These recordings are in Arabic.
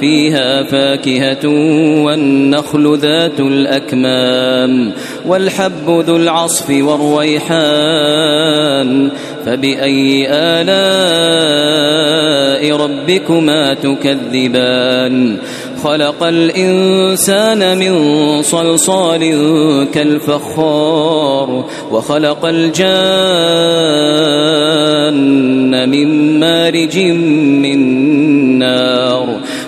فيها فاكهة والنخل ذات الأكمام والحب ذو العصف والريحان فبأي آلاء ربكما تكذبان؟ خلق الإنسان من صلصال كالفخار وخلق الجان من مارج من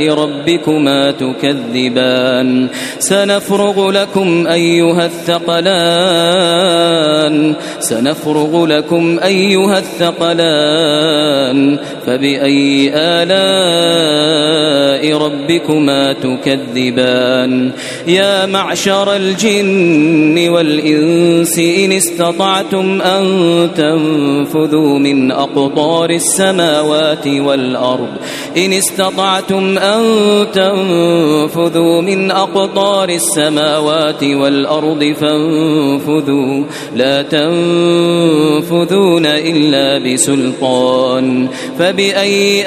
ربكما تكذبان. سنفرغ لكم أيها الثقلان. سنفرغ لكم أيها الثقلان. فبأي آلاء ربكما تكذبان. يا معشر الجن والإنس إن استطعتم أن تنفذوا من أقطار السماوات والأرض. إن استطعتم أن تنفذوا من أقطار السماوات والأرض فانفذوا. لا تنفذون إلا بسلطان. فبأي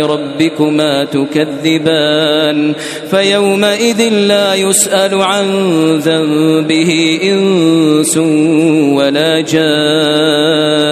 ربكما تكذبان فيومئذ لا يسأل عن ذنبه إنس ولا جان.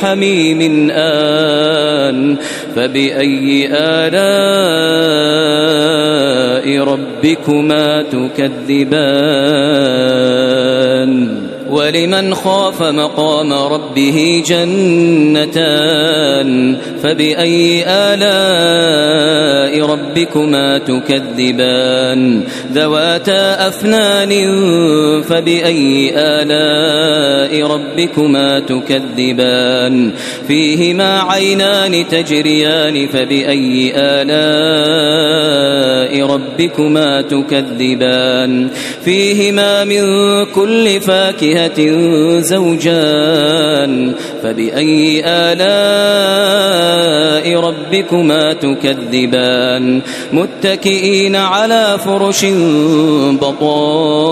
حميم آن فبأي آلاء ربكما تكذبان؟ ولمن خاف مقام ربه جنتان فبأي آلاء ربكما تكذبان ذواتا أفنان فبأي آلاء ربكما تكذبان فيهما عينان تجريان فبأي آلاء ربكما تكذبان فيهما من كل فاكهة زوجان فبأي آلاء ربكما تكذبان؟ متكئين على فرش بطائنها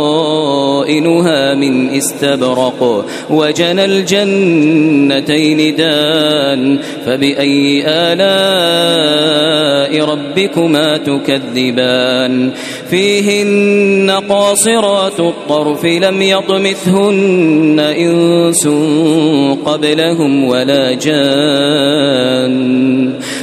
من استبرق وجنى الجنتين دان. فبأي آلاء ربكما تكذبان؟ فيهن قاصرات الطرف لم يطمثهن إنس قبلهم ولا جان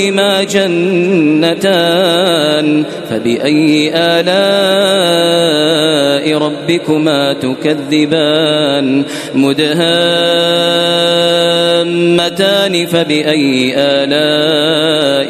دونهما جنتان فبأي آلاء ربكما تكذبان مدهامتان فبأي آلاء